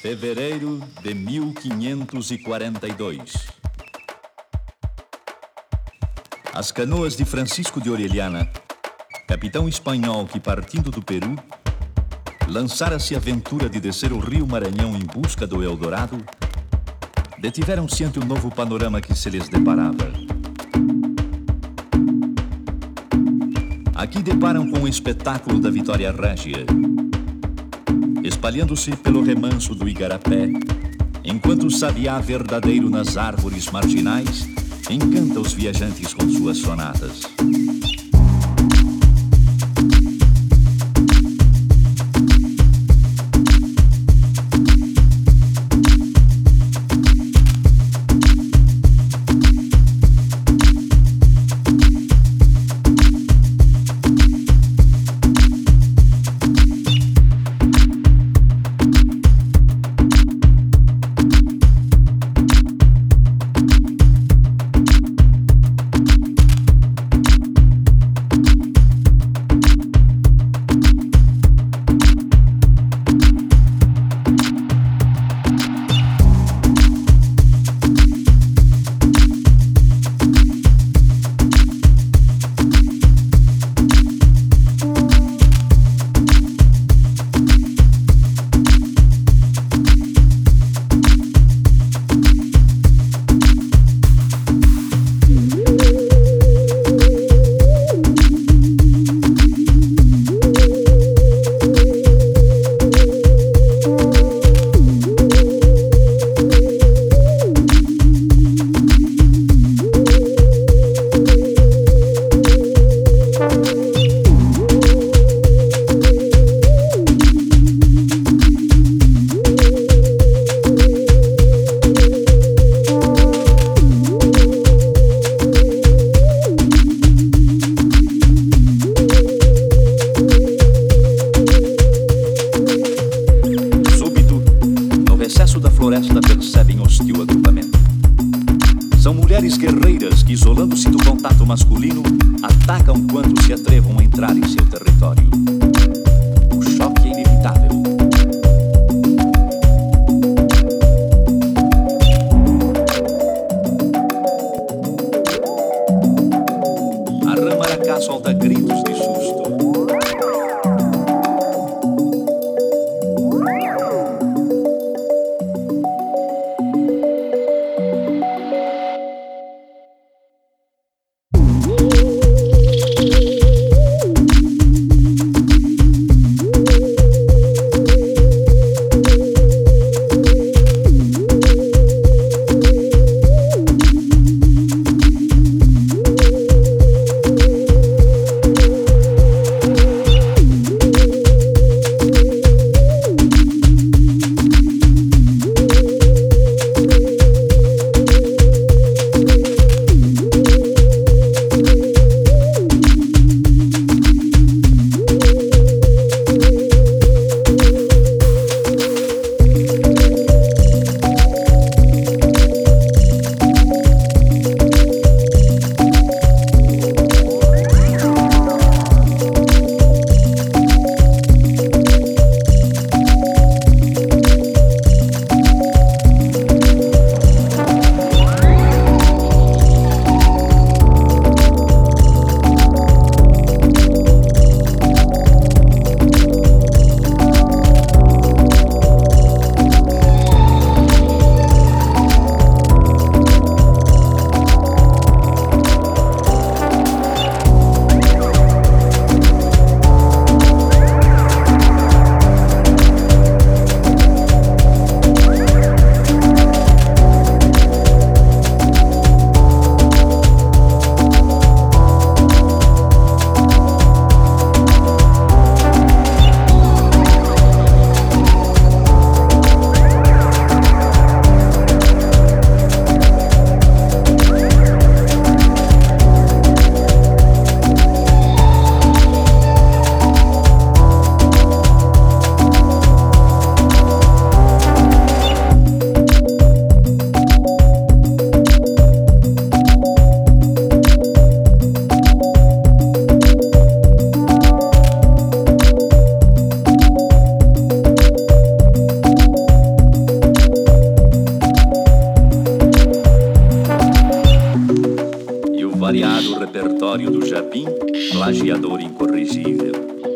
Fevereiro de 1542. As canoas de Francisco de Orellana, capitão espanhol que, partindo do Peru, lançara-se a aventura de descer o rio Maranhão em busca do Eldorado, detiveram-se ante o novo panorama que se lhes deparava. Aqui deparam com o espetáculo da Vitória Régia, espalhando-se pelo remanso do Igarapé, enquanto o sabiá verdadeiro nas árvores marginais encanta os viajantes com suas sonatas. Jardim, plagiador incorrigível.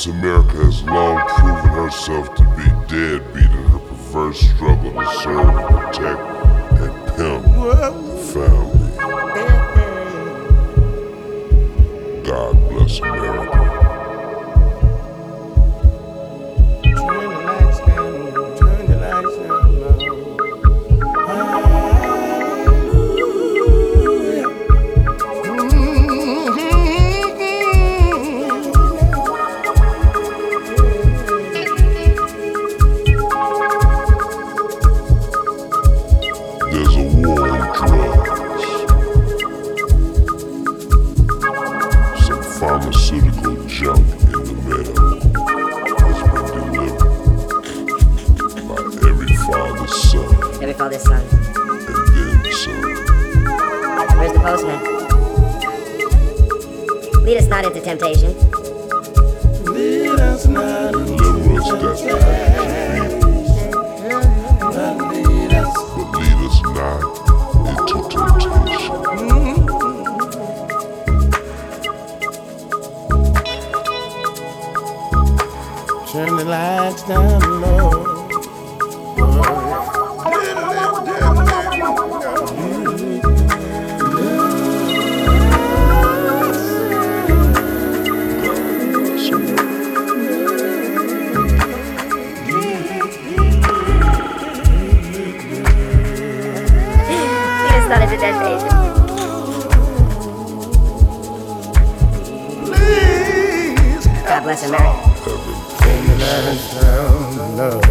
Since America has long proven herself to be deadbeat in her perverse struggle to serve and protect God bless America. In love.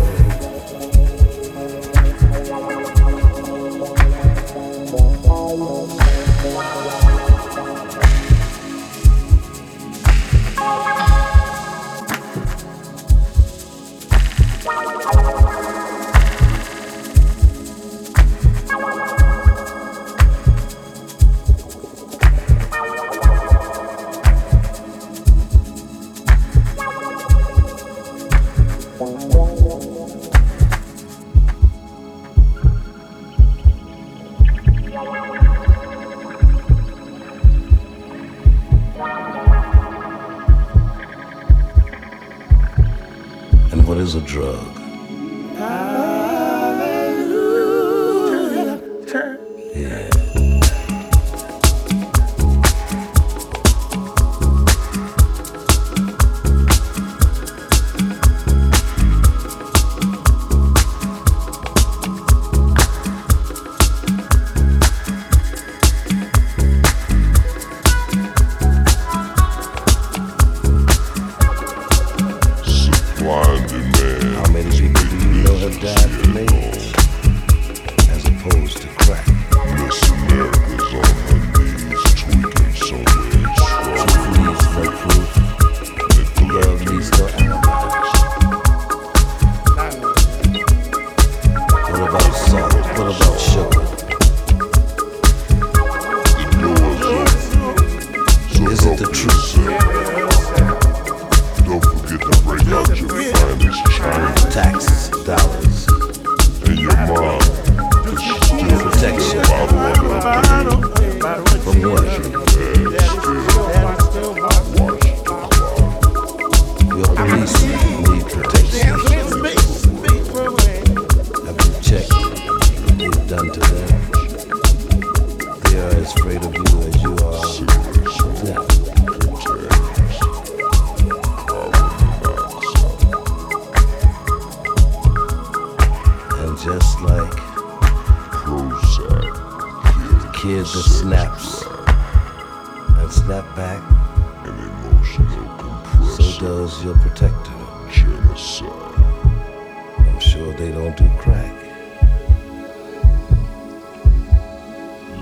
Sure they don't do crack.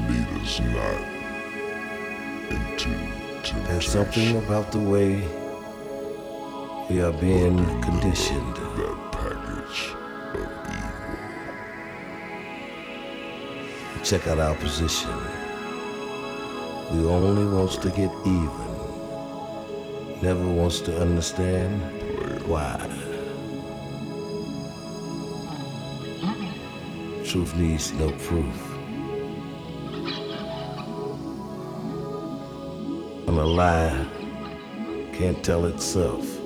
Lead us not into temptation. There's something about the way we are being conditioned. that package of evil. Check out our position. We only wants to get even. Never wants to understand why. Truth needs no proof. And a lie can't tell itself.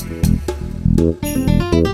Thank you.